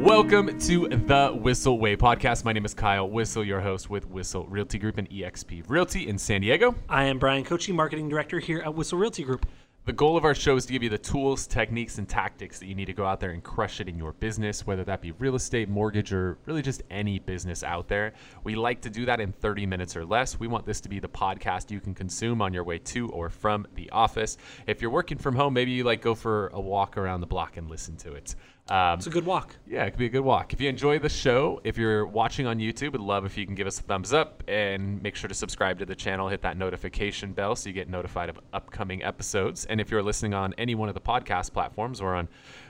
Welcome to the Whissel Way podcast. My name is Kyle Whissel, your host with Whissel Realty Group and EXP Realty in San Diego. I am Bryan Koci, Marketing Director here at Whissel Realty Group. The goal of our show is to give you the tools, techniques, and tactics that you need to go out there and crush it in your business, whether that be real estate, mortgage, or really just any business out there. We like to do that in 30 minutes or less. We want this to be the podcast you can consume on your way to or from the office. If you're working from home, maybe you like go for a walk around the block and listen to it. Um, It's a good walk. yeah, it could be a good walk. If you enjoy the show, if you're watching on YouTube, would love if you can give us a thumbs up and make sure to subscribe to the channel, hit that notification bell so you get notified of upcoming episodes. And if you're listening on any one of the podcast platforms we're on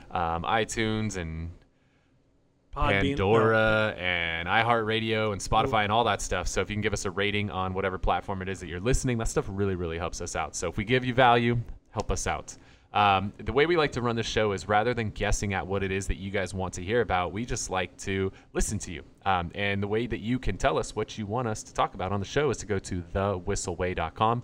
um, iTunes and Podbean. Pandora and iHeartRadio and Spotify and all that stuff. So if you can give us a rating on whatever platform it is that you're listening, that stuff really, really helps us out. So if we give you value, help us out. Um, the way we like to run the show is rather than guessing at what it is that you guys want to hear about, we just like to listen to you. Um, and the way that you can tell us what you want us to talk about on the show is to go to thewhisselway.com.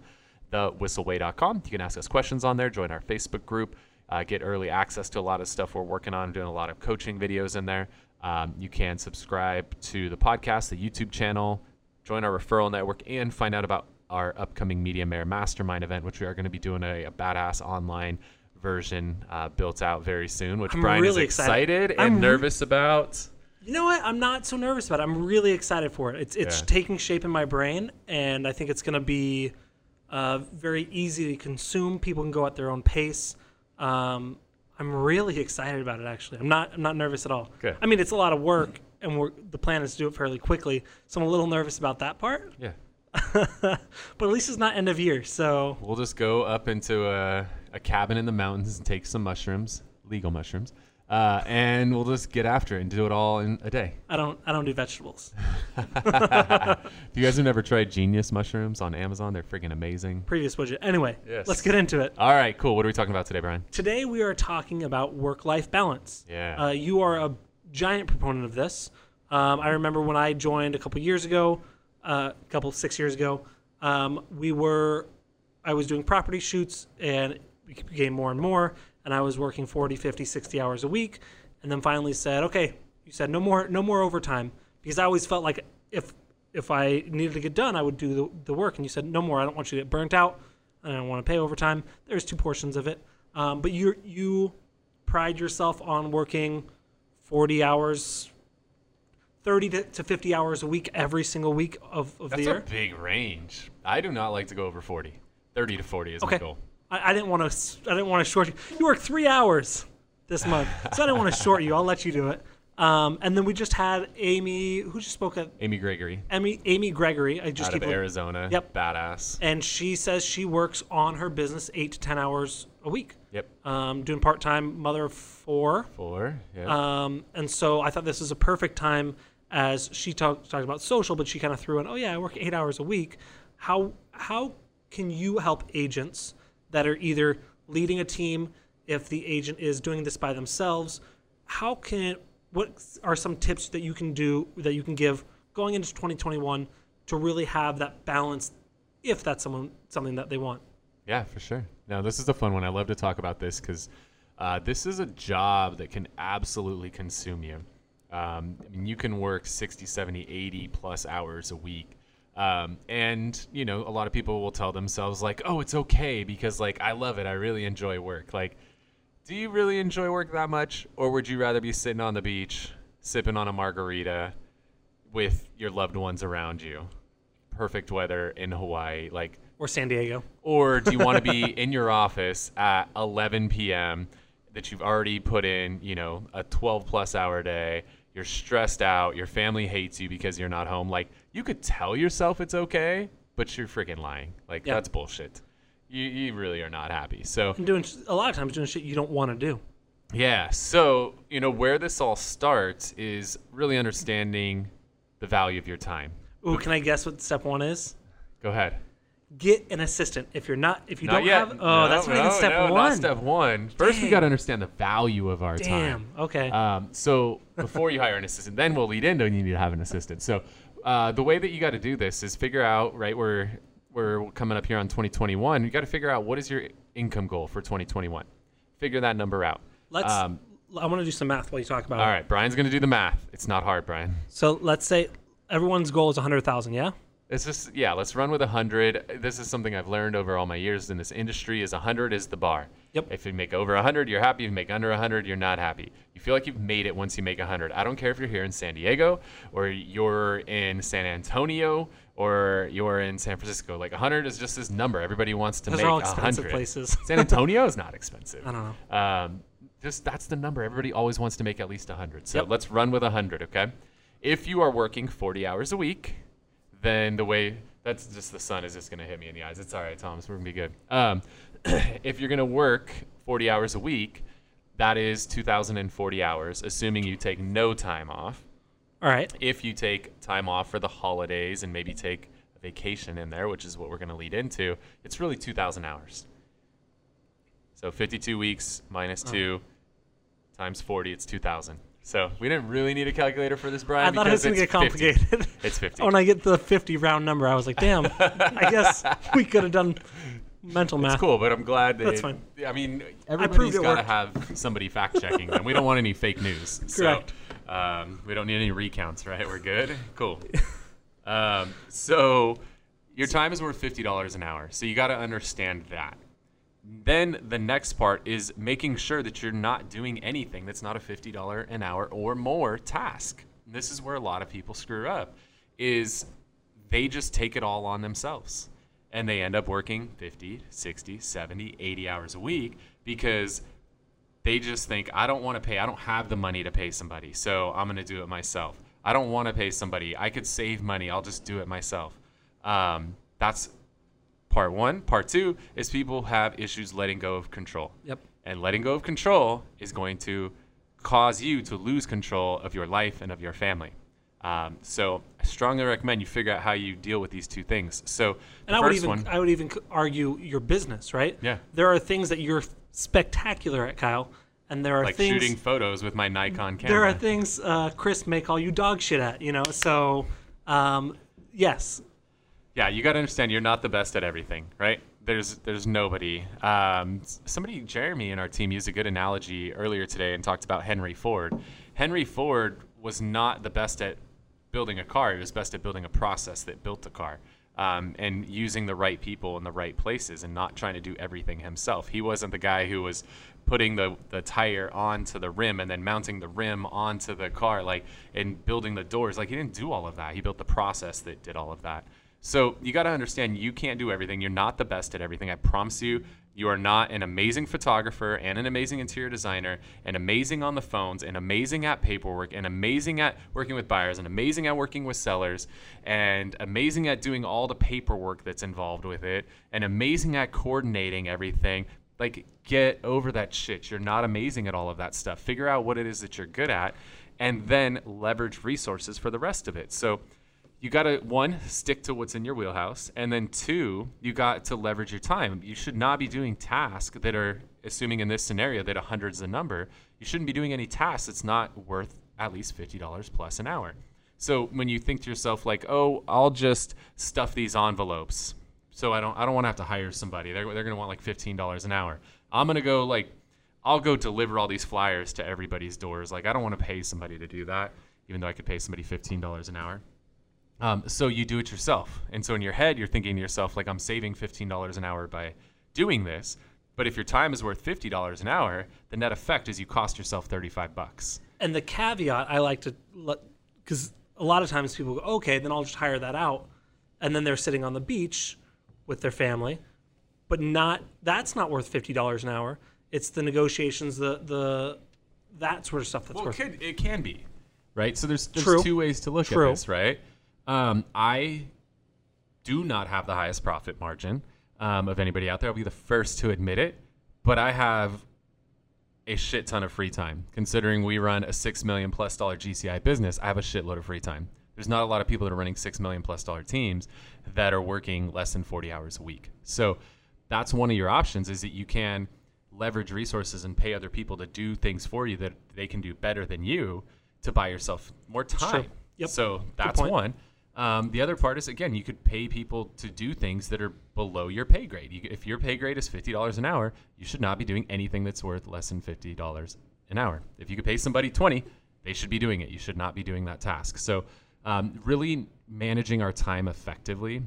Thewhisselway.com. You can ask us questions on there, join our Facebook group, uh, get early access to a lot of stuff we're working on, doing a lot of coaching videos in there. Um, you can subscribe to the podcast, the YouTube channel, join our referral network, and find out about our upcoming Media Mayor Mastermind event, which we are going to be doing a, a badass online version uh, built out very soon, which I'm Bryan really is excited. excited and I'm nervous about. You know what? I'm not so nervous about it. I'm really excited for it. It's it's Yeah. taking shape in my brain, and I think it's going to be uh, very easy to consume. People can go at their own pace. Um, I'm really excited about it. Actually, I'm not I'm not nervous at all. Good. I mean, it's a lot of work, and we're, the plan is to do it fairly quickly. So I'm a little nervous about that part. Yeah. but at least it's not end of year. So We'll just go up into a, a cabin in the mountains and take some mushrooms, legal mushrooms, uh, and we'll just get after it and do it all in a day. I don't I don't do vegetables. if you guys have never tried Genius mushrooms on Amazon, they're freaking amazing. Previous budget. Anyway, Yes. let's get into it. All right, cool. What are we talking about today, Bryan? Today we are talking about work-life balance. Yeah. Uh, you are a giant proponent of this. Um, I remember when I joined a couple years ago, uh, a couple six years ago. Um, we were, I was doing property shoots, and became more and more. And I was working 40, 50, 60 hours a week, and then finally said, okay, you said no more, no more overtime, because I always felt like if if I needed to get done, I would do the, the work. And you said no more. I don't want you to get burnt out. and I don't want to pay overtime. There's two portions of it, um, but you you pride yourself on working 40 hours 30 to, to 50 hours a week every single week of, of That's the a year big range. I do not like to go over 40. 30 to 40 is my okay goal. I, I didn't want to i didn't want to short you you work three hours this month so i didn't want to short you i'll let you do it um, and then we just had amy who just spoke at Amy Gregory amy amy gregory i just out of keep Arizona. Yep. Badass. and she says she works on her business eight to ten hours a week Yep. um, doing part-time mother of four Four. Yep. Um, and so I thought this was a perfect time as she talked talked about social, but she kind of threw in, oh yeah, I work eight hours a week. How how can you help agents that are either leading a team if the agent is doing this by themselves? How can what are some tips that you can do that you can give going into 2021 to really have that balance if that's someone something that they want? Yeah, for sure. Now, this is the fun one. I love to talk about this because uh, this is a job that can absolutely consume you. Um, I mean, you can work 60, 70, 80 plus hours a week. Um, and, you know, a lot of people will tell themselves, like, oh, it's okay because, like, I love it. I really enjoy work. Like, do you really enjoy work that much? Or would you rather be sitting on the beach, sipping on a margarita with your loved ones around you? Perfect weather in Hawaii. Like, Or San Diego? or do you want to be in your office at 11 p.m. that you've already put in, you know, a 12 plus hour day? You're stressed out. Your family hates you because you're not home. Like, you could tell yourself it's okay, but you're freaking lying. Like, Yeah. that's bullshit. You, you really are not happy. So, And doing a lot of times doing shit you don't want to do. yeah. So, you know, where this all starts is really understanding the value of your time. Ooh, can I guess what step one is? Go ahead. Get an assistant. If you're not, if you Not don't yet. have, oh, No, that's not even no, step no, one. Not step one. First, we got to understand the value of our time. Damn. Okay. Um, so before you hire an assistant, then we'll lead into you need to have an assistant. So uh, the way that you got to do this is figure out right we're we're coming up here on 2021. You got to figure out what is your income goal for 2021. Figure that number out. let's um, I want to do some math while you talk about All it. All right, Bryan's gonna do the math. It's not hard, Bryan. So let's say everyone's goal is 100,000, yeah? It's just yeah. Let's run with a hundred. This is something I've learned over all my years in this industry. Is a hundred is the bar. Yep. If you make over a hundred, you're happy. If you make under a hundred, you're not happy. You feel like you've made it once you make a hundred. I don't care if you're here in San Diego or you're in San Antonio or you're in San Francisco. Like a hundred is just this number. Everybody wants to Those make are all expensive hundred. places. San Antonio is not expensive. I don't know. Um, just that's the number. Everybody always wants to make at least 100. So Yep. let's run with 100, okay? If you are working 40 hours a week, then the way that's just the sun is just going to hit me in the eyes. It's all right, Thomas. We're going to be good. Um, if you're going to work 40 hours a week, that is 2,040 hours, assuming you take no time off. All right. If you take time off for the holidays and maybe take a vacation in there, which is what we're going to lead into, it's really 2,000 hours. So 52 weeks minus Oh. 2 times 40, it's 2,000. So we didn't really need a calculator for this, Bryan. I thought it was going to get it's 50. complicated. It's 50. when I get the 50 round number, I was like, damn, I guess we could have done mental math. It's cool, but I'm glad that That's fine. I mean, everybody's got to have somebody fact checking them. We don't want any fake news. Correct. So, um, we don't need any recounts, right? We're good. Cool. Um, so your time is worth fifty dollars an hour. So you got to understand that. Then the next part is making sure that you're not doing anything that's not a fifty dollar an hour or more task. This is where a lot of people screw up. Is they just take it all on themselves and they end up working 50 60 70 80 hours a week because they just think i don't want to pay i don't have the money to pay somebody so i'm going to do it myself i don't want to pay somebody i could save money i'll just do it myself um, that's part one part two is people have issues letting go of control Yep. and letting go of control is going to cause you to lose control of your life and of your family. Um, so I strongly recommend you figure out how you deal with these two things. So And I would even one, I would even argue your business, right? Yeah. There are things that you're spectacular at, Kyle, and there are things like things shooting photos with my Nikon camera. there are things uh, Chris may call you dog shit at, you know. So, um, yes, yeah, you got to understand you're not the best at everything, right? There's there's nobody. Um, somebody, Jeremy, in our team used a good analogy earlier today and talked about Henry Ford. Henry Ford was not the best at building a car. He was best at building a process that built the car. Um, and using the right people in the right places and not trying to do everything himself. He wasn't the guy who was putting the, the tire onto the rim and then mounting the rim onto the car, like and building the doors. Like he didn't do all of that. He built the process that did all of that. So you got to understand you can't do everything. You're not the best at everything. I promise you. You are not an amazing photographer and an amazing interior designer and amazing on the phones and amazing at paperwork and amazing at working with buyers and amazing at working with sellers and amazing at doing all the paperwork that's involved with it and amazing at coordinating everything. Like get over that shit. You're not amazing at all of that stuff. Figure out what it is that you're good at and then leverage resources for the rest of it. So you got to one stick to what's in your wheelhouse and then two you got to leverage your time. You should not be doing tasks that are assuming in this scenario that a hundred's the number you shouldn't be doing any tasks that's not worth at least $50 plus an hour. So when you think to yourself like oh i'll just stuff these envelopes so i don't i don't want to have to hire somebody. They're, they're going to want like $15 an hour. I'm going to go like i'll go deliver all these flyers to everybody's doors. Like i don't want to pay somebody to do that even though i could pay somebody $15 an hour um, so you do it yourself. And so in your head, you're thinking to yourself, like, I'm saving $15 an hour by doing this. But if your time is worth $50 an hour, the net effect is you cost yourself 35 bucks. and the caveat I like to because a lot of times people go, okay, then I'll just hire that out, and then they're sitting on the beach with their family, but not that's not worth fifty dollars an hour. It's the negotiations, the the that sort of stuff that's Well, it, worth. could, it can be, right? So there's, there's True. two ways to look True. at this, right? Um, I do not have the highest profit margin um, of anybody out there. I'll be the first to admit it, but I have a shit ton of free time. Considering we run a six million plus dollar GCI business, I have a shitload of free time. There's not a lot of people that are running six million plus dollar teams that are working less than 40 hours a week. So that's one of your options is that you can leverage resources and pay other people to do things for you that they can do better than you to buy yourself more time. Yep. So that's one. Um, the other part is again, you could pay people to do things that are below your pay grade. You, if your pay grade is fifty dollars an hour, you should not be doing anything that's worth less than fifty dollars an hour. If you could pay somebody 20, they should be doing it. You should not be doing that task. So, um, really managing our time effectively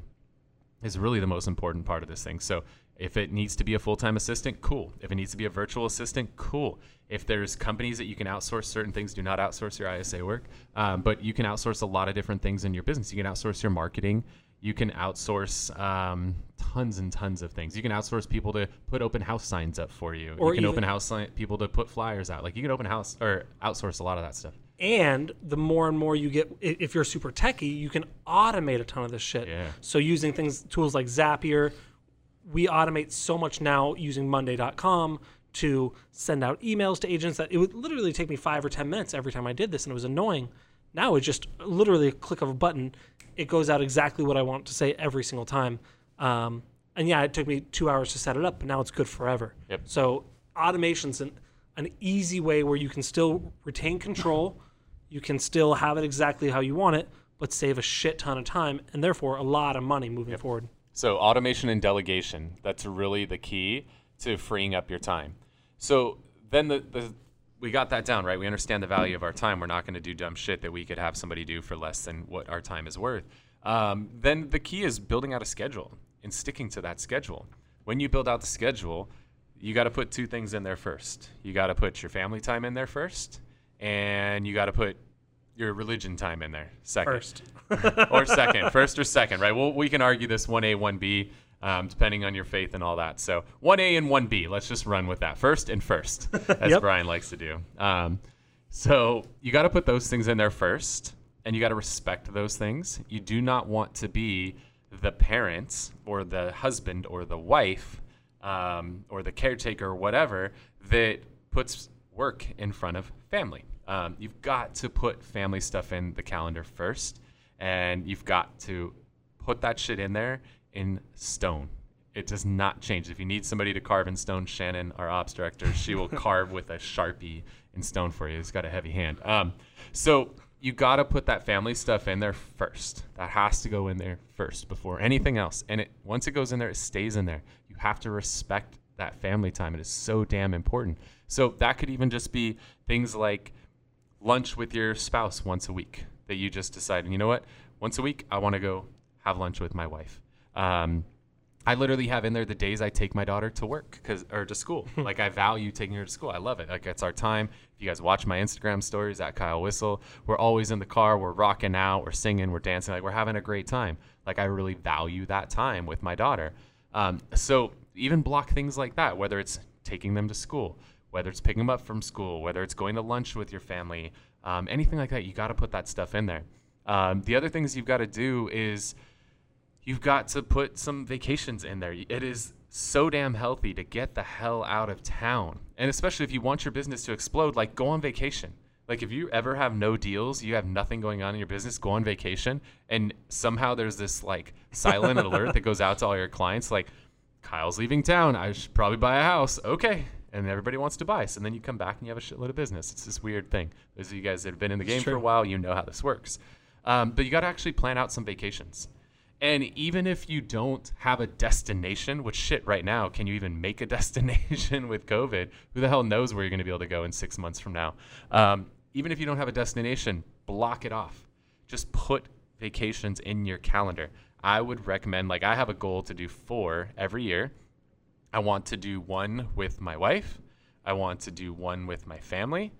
is really the most important part of this thing. So, if it needs to be a full time assistant, cool. If it needs to be a virtual assistant, cool. If there's companies that you can outsource certain things, do not outsource your ISA work. Um, but you can outsource a lot of different things in your business. You can outsource your marketing. You can outsource um, tons and tons of things. You can outsource people to put open house signs up for you. Or you can even- open house people to put flyers out. Like you can open house or outsource a lot of that stuff. And the more and more you get, if you're super techie, you can automate a ton of this shit. Yeah. So using things, tools like Zapier, we automate so much now using Monday.com to send out emails to agents that it would literally take me five or ten minutes every time I did this, and it was annoying. Now it's just literally a click of a button. It goes out exactly what I want to say every single time. Um, and yeah, it took me two hours to set it up, but now it's good forever. Yep. So automation's an, an easy way where you can still retain control, you can still have it exactly how you want it, but save a shit ton of time and therefore a lot of money moving forward. So automation and delegation, that's really the key to freeing up your time. So then the, the we got that down, right? We understand the value of our time. We're not going to do dumb shit that we could have somebody do for less than what our time is worth. Um, then the key is building out a schedule and sticking to that schedule. When you build out the schedule, you got to put two things in there first. You got to put your family time in there first, and you got to put your religion time in there second First. or second, first or second, right? Well, we can argue this 1A, 1B, um, depending on your faith and all that. So 1A and 1B, let's just run with that. First and first, as Yep. Bryan likes to do. Um, so you got to put those things in there first, and you got to respect those things. You do not want to be the parent or the husband or the wife um, or the caretaker or whatever that puts work in front of family. Um, you've got to put family stuff in the calendar first, and you've got to put that shit in there in stone. It does not change. If you need somebody to carve in stone, Shannon, our ops director, she will carve with a sharpie in stone for you. It's got a heavy hand. Um, so you got to put that family stuff in there first. That has to go in there first before anything else. And it once it goes in there, it stays in there. You have to respect that family time. It is so damn important. So that could even just be things like lunch with your spouse once a week that you just decide, you know what, once a week, I want to go have lunch with my wife. Um, I literally have in there the days I take my daughter to work 'cause- or to school. like I value taking her to school. I love it. Like it's our time. If you guys watch my Instagram stories at Kyle Whissel, we're always in the car. We're rocking out. We're singing. We're dancing. Like we're having a great time. Like I really value that time with my daughter. Um, so even block things like that, whether it's taking them to school, whether it's picking them up from school, whether it's going to lunch with your family, um, anything like that, you got to put that stuff in there. Um, the other things you've got to do is you've got to put some vacations in there. It is so damn healthy to get the hell out of town. And especially if you want your business to explode, like go on vacation. Like if you ever have no deals, you have nothing going on in your business, go on vacation and somehow there's this like silent alert that goes out to all your clients like Kyle's leaving town. I should probably buy a house. Okay. And everybody wants to buy. So then you come back and you have a shitload of business. It's this weird thing. Those of you guys that have been in the game for a while, you know how this works. Um, but you got to actually plan out some vacations. And even if you don't have a destination, which shit right now, can you even make a destination with COVID? Who the hell knows where you're going to be able to go in six months from now? Um, even if you don't have a destination, block it off. Just put vacations in your calendar. I would recommend, like, I have a goal to do four every year. I want to do one with my wife. I want to do one with my family.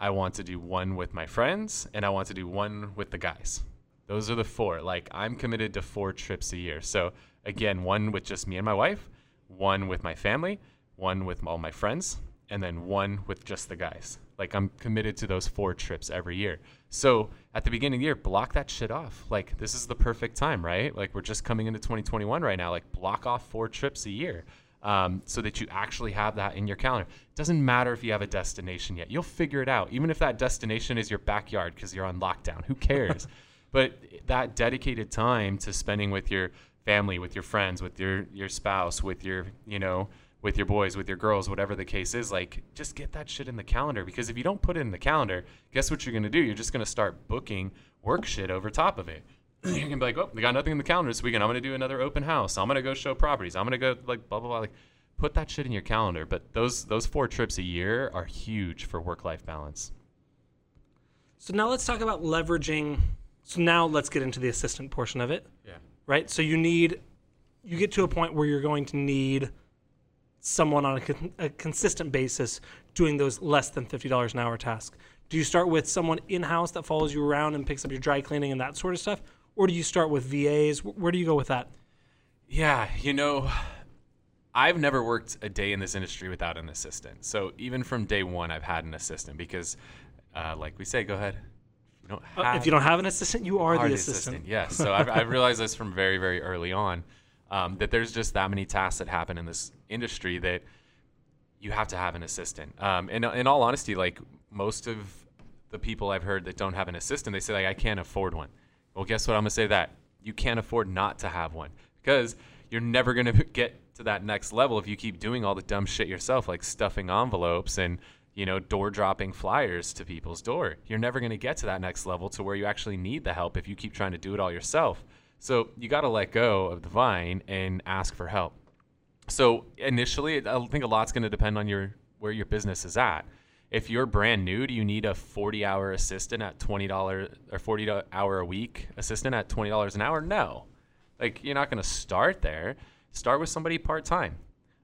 I want to do one with my friends. And I want to do one with the guys. Those are the four. Like, I'm committed to four trips a year. So, again, one with just me and my wife, one with my family, one with all my friends, and then one with just the guys. Like, I'm committed to those four trips every year. So, at the beginning of the year, block that shit off. Like, this is the perfect time, right? Like, we're just coming into 2021 right now. Like, block off four trips a year um, so that you actually have that in your calendar. It doesn't matter if you have a destination yet. You'll figure it out. Even if that destination is your backyard because you're on lockdown, who cares? but that dedicated time to spending with your family, with your friends, with your your spouse, with your you know with your boys, with your girls, whatever the case is, like just get that shit in the calendar because if you don't put it in the calendar, guess what you're gonna do? You're just gonna start booking work shit over top of it. You're gonna be like, oh, we got nothing in the calendar this weekend. I'm gonna do another open house. I'm gonna go show properties. I'm gonna go like blah blah blah. Like, put that shit in your calendar. But those those four trips a year are huge for work life balance. So now let's talk about leveraging. So now let's get into the assistant portion of it, Yeah. right? So you need, you get to a point where you're going to need someone on a, con- a consistent basis doing those less than $50 an hour tasks. Do you start with someone in house that follows you around and picks up your dry cleaning and that sort of stuff? Or do you start with VAs? Where do you go with that? Yeah, you know, I've never worked a day in this industry without an assistant. So even from day one, I've had an assistant because, uh, like we say, go ahead. You don't Uh, if you don't have an assistant, you are, are the assistant. Yes. So I've, I've realized this from very, very early on um, that there's just that many tasks that happen in this industry that you have to have an assistant. Um, and in all honesty, like most of the people I've heard that don't have an assistant, they say like I can't afford one. Well, guess what? I'm gonna say that you can't afford not to have one because you're never gonna get to that next level if you keep doing all the dumb shit yourself, like stuffing envelopes and you know door dropping flyers to people's door. You're never gonna get to that next level to where you actually need the help if you keep trying to do it all yourself. So you got to let go of the vine and ask for help. So initially, I think a lot's going to depend on your where your business is at. If you're brand new, do you need a 40-hour assistant at twenty dollars or 40-hour a week assistant at twenty dollars an hour? No, like you're not going to start there. Start with somebody part time.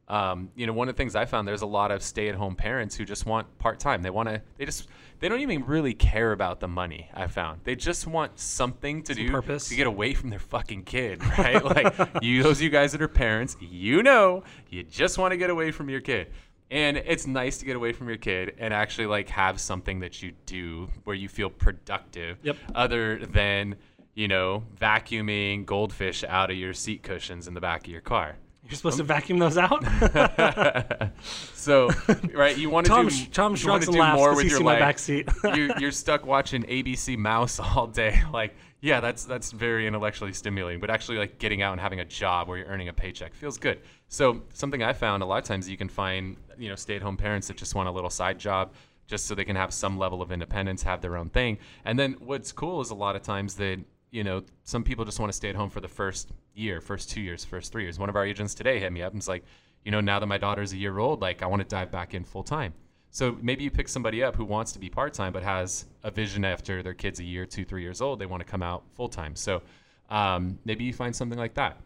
Um, you know, one of the things I found there's a lot of stay-at-home parents who just want part-time. They want to. They just. They don't even really care about the money. I found they just want something to Some do purpose. to get away from their fucking kid, right? like you, those of you guys that are parents, you know, you just want to get away from your kid. And it's nice to get away from your kid and actually like have something that you do where you feel productive Yep. other than, you know, vacuuming goldfish out of your seat cushions in the back of your car. You're supposed to vacuum those out? So, right, you want to Tom, do Tom you and do more with your seen my life. back seat. you, you're stuck watching ABC Mouse all day. Like, yeah, that's that's very intellectually stimulating. But actually, like getting out and having a job where you're earning a paycheck feels good. So something I found a lot of times you can find you know stay-at-home parents that just want a little side job just so they can have some level of independence, have their own thing. And then what's cool is a lot of times that you know some people just want to stay at home for the first year, first two years, first three years. One of our agents today hit me up and was like, you know, now that my daughter's a year old, like I want to dive back in full time. So maybe you pick somebody up who wants to be part time but has a vision after their kid's a year, two, three years old, they want to come out full time. So um, maybe you find something like that.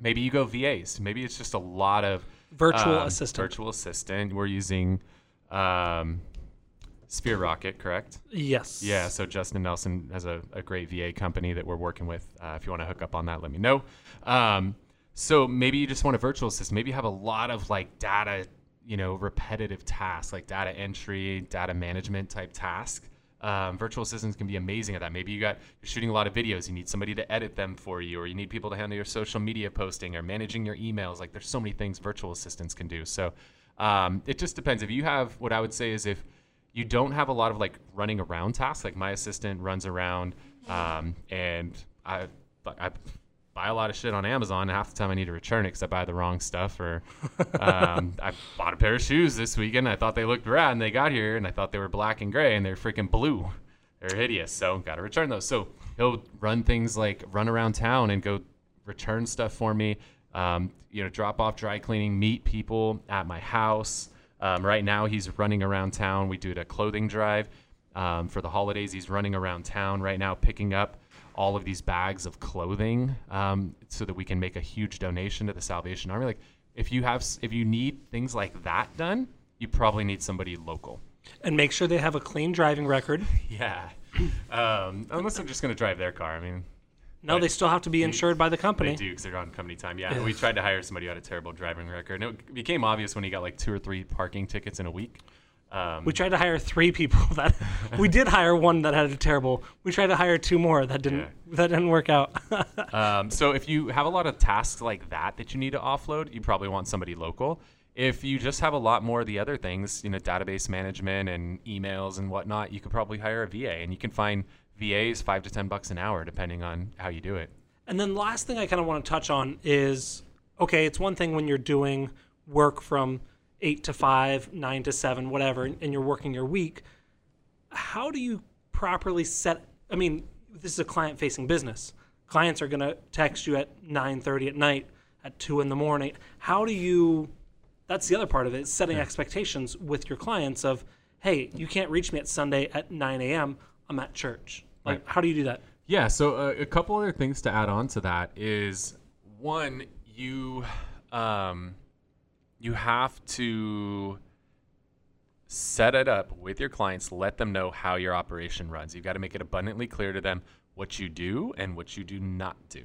Maybe you go VAs. Maybe it's just a lot of Virtual um, assistant. Virtual assistant. We're using um, Sphere Rocket, correct? yes. Yeah, so Justin Nelson has a, a great VA company that we're working with. Uh, if you want to hook up on that, let me know. Um, so maybe you just want a virtual assistant. Maybe you have a lot of like data, you know, repetitive tasks like data entry, data management type tasks. Um, virtual assistants can be amazing at that. Maybe you got you're shooting a lot of videos. You need somebody to edit them for you, or you need people to handle your social media posting or managing your emails. Like there's so many things virtual assistants can do. So um, it just depends. If you have what I would say is if you don't have a lot of like running around tasks. Like my assistant runs around, um, and I, I buy a lot of shit on Amazon. Half the time I need to return it because I buy the wrong stuff. Or um, I bought a pair of shoes this weekend. I thought they looked rad, and they got here, and I thought they were black and gray, and they're freaking blue. They're hideous. So got to return those. So he'll run things like run around town and go return stuff for me. Um, you know, drop off dry cleaning, meet people at my house. Um, right now, he's running around town. We do a clothing drive um, for the holidays. He's running around town right now, picking up all of these bags of clothing um, so that we can make a huge donation to the Salvation Army. Like, if you have, if you need things like that done, you probably need somebody local. And make sure they have a clean driving record. Yeah. Um, unless they're just going to drive their car. I mean, No, they still have to be insured by the company. They do because they're on company time. Yeah, we tried to hire somebody who had a terrible driving record, and it became obvious when he got like two or three parking tickets in a week. Um, We tried to hire three people that we did hire one that had a terrible. We tried to hire two more that didn't Yeah. that didn't work out. um, so if you have a lot of tasks like that that you need to offload, you probably want somebody local. If you just have a lot more of the other things, you know, database management and emails and whatnot, you could probably hire a VA, and you can find VAs five to ten bucks an hour depending on how you do it. And then last thing I kind of want to touch on is okay, it's one thing when you're doing work from eight to five, nine to seven, whatever, and you're working your week. How do you properly set? I mean, this is a client-facing business. Clients are going to text you at 9:30 at night, at two in the morning. How do you that's the other part of it: setting expectations with your clients of, hey, you can't reach me at Sunday at 9 a.m. I'm at church. Like, Right. how do you do that? Yeah, so uh, a couple other things to add on to that is one, you um, you have to set it up with your clients, let them know how your operation runs. You've got to make it abundantly clear to them what you do and what you do not do.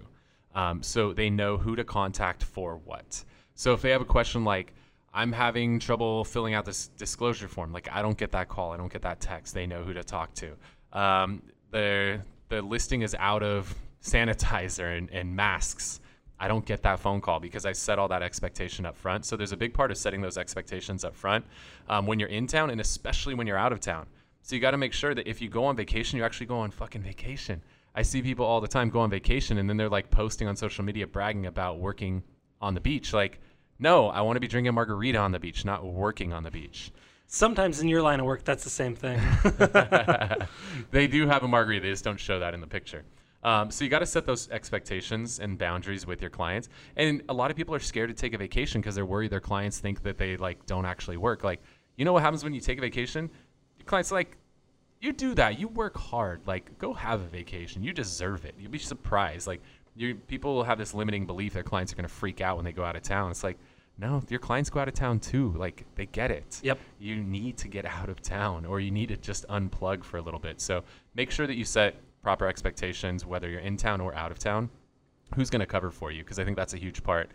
Um, so they know who to contact for what. So if they have a question like, I'm having trouble filling out this disclosure form, like I don't get that call, I don't get that text, they know who to talk to. Um, the, the listing is out of sanitizer and, and masks. I don't get that phone call because I set all that expectation up front. So there's a big part of setting those expectations up front um, when you're in town and especially when you're out of town. So you got to make sure that if you go on vacation, you actually go on fucking vacation. I see people all the time go on vacation and then they're like posting on social media bragging about working on the beach. Like, no, I want to be drinking margarita on the beach, not working on the beach. Sometimes in your line of work, that's the same thing. they do have a margarita, they just don't show that in the picture. Um, so you got to set those expectations and boundaries with your clients. And a lot of people are scared to take a vacation because they're worried their clients think that they like don't actually work. Like, you know what happens when you take a vacation? Your clients are like, you do that. You work hard. Like, go have a vacation. You deserve it. You'll be surprised. Like, you people will have this limiting belief that clients are going to freak out when they go out of town. It's like, no, your clients go out of town too. Like, they get it. Yep. You need to get out of town, or you need to just unplug for a little bit. So make sure that you set proper expectations, whether you're in town or out of town. Who's going to cover for you? Because I think that's a huge part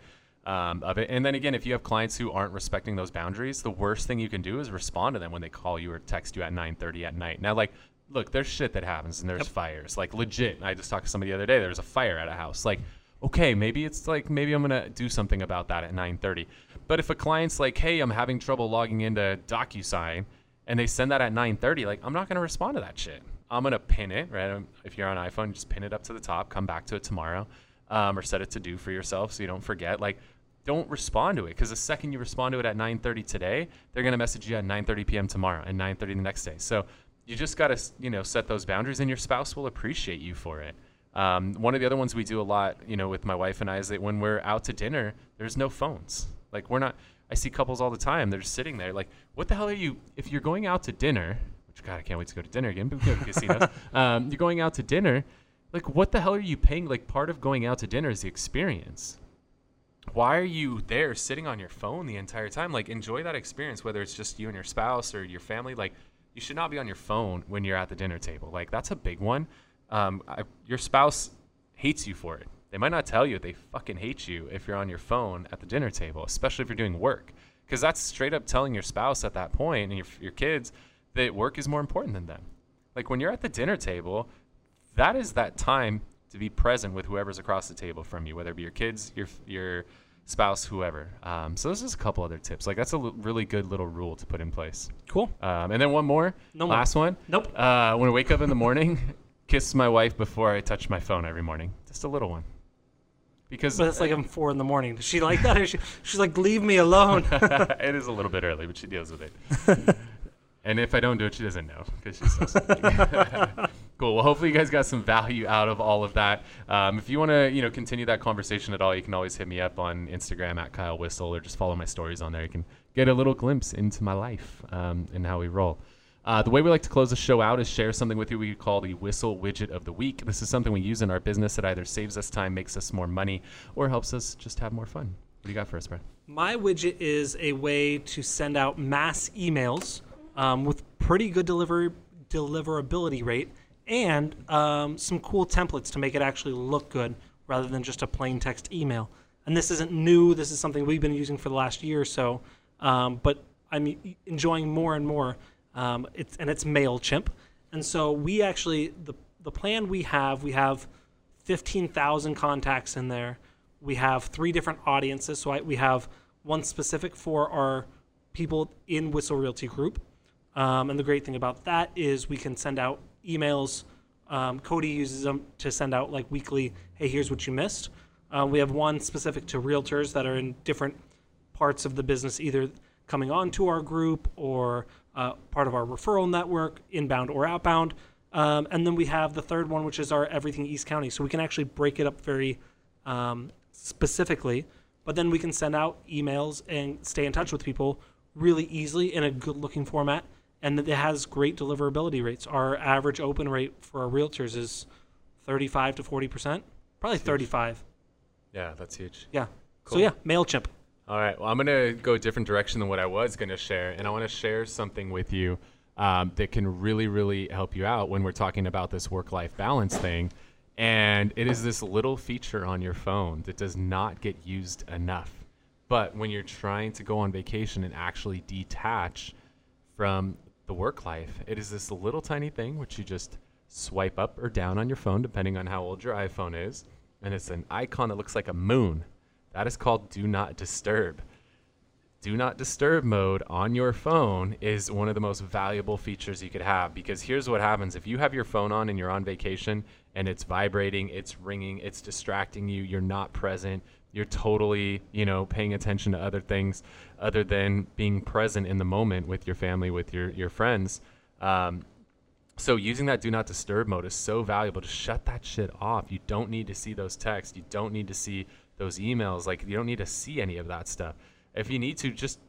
um, of it. And then again, if you have clients who aren't respecting those boundaries, the worst thing you can do is respond to them when they call you or text you at 9:30 at night. Now, like, look, there's shit that happens and there's Yep. fires. Like, legit. I just talked to somebody the other day. There was a fire at a house. Like, okay, maybe it's like maybe I'm gonna do something about that at 9:30. But if a client's like, hey, I'm having trouble logging into DocuSign, and they send that at 9:30, like, I'm not gonna respond to that shit. I'm gonna pin it, right? Um, If you're on iPhone, just pin it up to the top. Come back to it tomorrow, um, or set it to do for yourself so you don't forget. Like, don't respond to it because the second you respond to it at 9:30 today, they're gonna message you at 9:30 p.m. tomorrow and 9:30 the next day. So you just gotta you know set those boundaries, and your spouse will appreciate you for it. Um, one of the other ones we do a lot, you know, with my wife and I is that when we're out to dinner, there's no phones. Like we're not. I see couples all the time. They're just sitting there. Like, what the hell are you? If you're going out to dinner, God, I can't wait to go to dinner again. But we go to casinos. Um, you're going out to dinner. Like, what the hell are you paying? Like, part of going out to dinner is the experience. Why are you there sitting on your phone the entire time? Like, enjoy that experience, whether it's just you and your spouse or your family. Like, you should not be on your phone when you're at the dinner table. Like, that's a big one. Um, I, your spouse hates you for it. They might not tell you they fucking hate you if you're on your phone at the dinner table, especially if you're doing work. Because that's straight up telling your spouse at that point and your, your kids that work is more important than them. Like when you're at the dinner table, that is that time to be present with whoever's across the table from you, whether it be your kids, your your spouse, whoever. Um, so this is a couple other tips. Like that's a l- really good little rule to put in place. cool. Um, and then one more, No more. last one. Nope. Uh, when I wake up in the morning, kiss my wife before I touch my phone every morning. Just a little one. Because But it's like I'm four in the morning. Does she like that? Or she, she's like, leave me alone. it is a little bit early, but she deals with it. and if I don't do it, she doesn't know because she's so cool. Well, hopefully you guys got some value out of all of that. Um, if you want to, you know, continue that conversation at all, you can always hit me up on Instagram at Kyle Whissel or just follow my stories on there. You can get a little glimpse into my life um, and how we roll. Uh, the way we like to close the show out is share something with you we call the whissel widget of the week. This is something we use in our business that either saves us time, makes us more money, or helps us just have more fun. What do you got for us, Brad? My widget is a way to send out mass emails um, with pretty good delivery deliverability rate and um, some cool templates to make it actually look good rather than just a plain text email. And this isn't new. This is something we've been using for the last year or so, um, but I'm enjoying more and more. Um, it's and it's Mailchimp, and so we actually the the plan we have we have 15,000 contacts in there. We have three different audiences. So I, we have one specific for our people in Whissel Realty Group. Um, and the great thing about that is we can send out emails. Um, Cody uses them to send out like weekly, hey, here's what you missed. Uh, we have one specific to realtors that are in different parts of the business, either coming onto our group or uh, part of our referral network, inbound or outbound. Um, and then we have the third one, which is our Everything East County. So we can actually break it up very um, specifically. but then we can send out emails and stay in touch with people really easily in a good looking format. And it has great deliverability rates. Our average open rate for our realtors is 35 to 40%, probably 35. Yeah, that's huge. Yeah. Cool. So yeah, MailChimp. All right. Well, I'm going to go a different direction than what I was going to share. And I want to share something with you um, that can really, really help you out when we're talking about this work life balance thing. And it is this little feature on your phone that does not get used enough. But when you're trying to go on vacation and actually detach from the work life, it is this little tiny thing which you just swipe up or down on your phone, depending on how old your iPhone is. And it's an icon that looks like a moon. That is called Do Not Disturb. Do Not Disturb mode on your phone is one of the most valuable features you could have because here's what happens if you have your phone on and you're on vacation and it's vibrating, it's ringing, it's distracting you, you're not present, you're totally, you know, paying attention to other things other than being present in the moment with your family, with your, your friends. Um, so using that do not disturb mode is so valuable to shut that shit off. You don't need to see those texts. You don't need to see those emails. Like you don't need to see any of that stuff. If you need to, just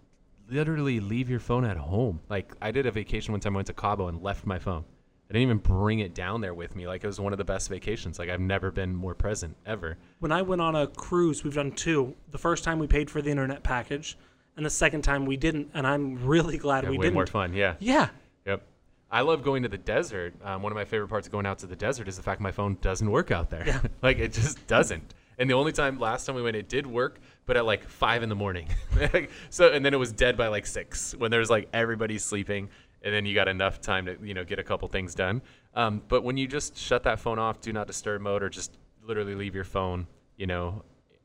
literally leave your phone at home. Like I did a vacation one time. I went to Cabo and left my phone. I didn't even bring it down there with me. Like it was one of the best vacations. Like I've never been more present ever. When I went on a cruise, we've done two. The first time we paid for the internet package, and the second time we didn't. And I'm really glad Yeah, we way didn't. more fun. Yeah. Yeah. Yep. I love going to the desert. Um, one of my favorite parts of going out to the desert is the fact my phone doesn't work out there. Yeah. like it just doesn't. And the only time last time we went, it did work, but at like five in the morning. so and then it was dead by like six when there's like everybody sleeping, and then you got enough time to you know get a couple things done. Um, but when you just shut that phone off, do not disturb mode, or just literally leave your phone, you know,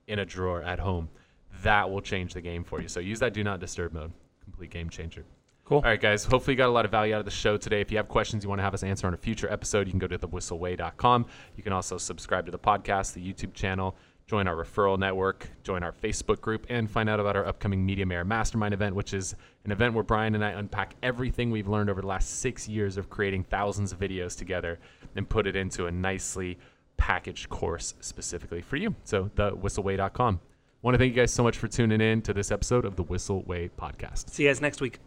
in a drawer at home, that will change the game for you. So use that do not disturb mode. Complete game changer. Cool. All right, guys. Hopefully, you got a lot of value out of the show today. If you have questions you want to have us answer on a future episode, you can go to thewhisselway.com. You can also subscribe to the podcast, the YouTube channel, join our referral network, join our Facebook group, and find out about our upcoming Media Mayor Mastermind event, which is an event where Bryan and I unpack everything we've learned over the last six years of creating thousands of videos together and put it into a nicely packaged course specifically for you. So, thewhisselway.com. Want to thank you guys so much for tuning in to this episode of the Whissel Way podcast. See you guys next week.